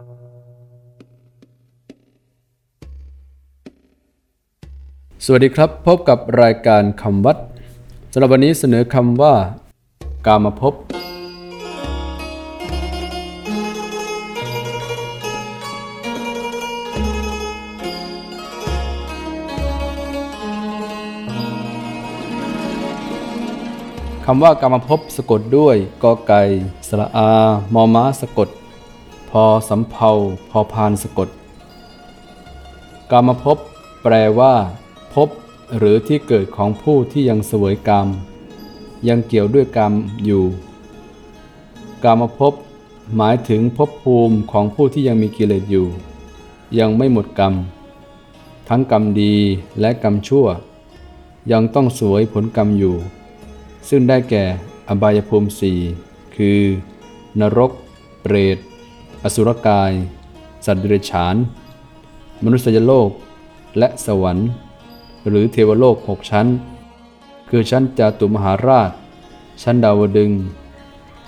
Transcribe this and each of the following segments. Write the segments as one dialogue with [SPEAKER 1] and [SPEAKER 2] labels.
[SPEAKER 1] สวัสดีครับ พบกับรายการคำวัดสำหรับวันนี้เสนอคำว่า กามภพคำว่ากามภพสะกดด้วยกอไก่สระอามอม้าสะกด พอสำเภาพอพานสะกด กามภพแปลว่าภพหรือที่เกิดของผู้ที่ยังเสวยกรรม ยังเกี่ยวด้วยกรรมอยู่ กามภพหมายถึงภพภูมิของผู้ที่ยังมีกิเลสอยู่ ยังไม่หมดกรรม ทั้งกรรมดีและกรรมชั่ว ยังต้องสวยผลกรรมอยู่ ซึ่งได้แก่อบายภูมิสี่คือนรก เปรต อสุรกาย สัตว์เดรัจฉาน มนุษยโลก และสวรรค์ หรือเทวโลกหกชั้น คือชั้นจาตุมหาราช ชั้นดาวดึง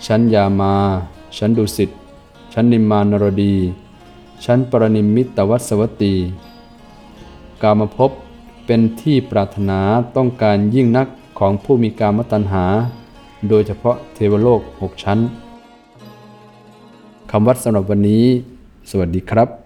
[SPEAKER 1] ชั้นยามา ชั้นดุสิต ชั้นนิมมานรดี ชั้นปรนิมิตวัสวัตตี กามภพเป็นที่ปรารถนาต้องการยิ่งนักของผู้มีกามตัณหา โดยเฉพาะเทวโลกหกชั้น คำวัดสำหรับวันนี้ สวัสดีครับ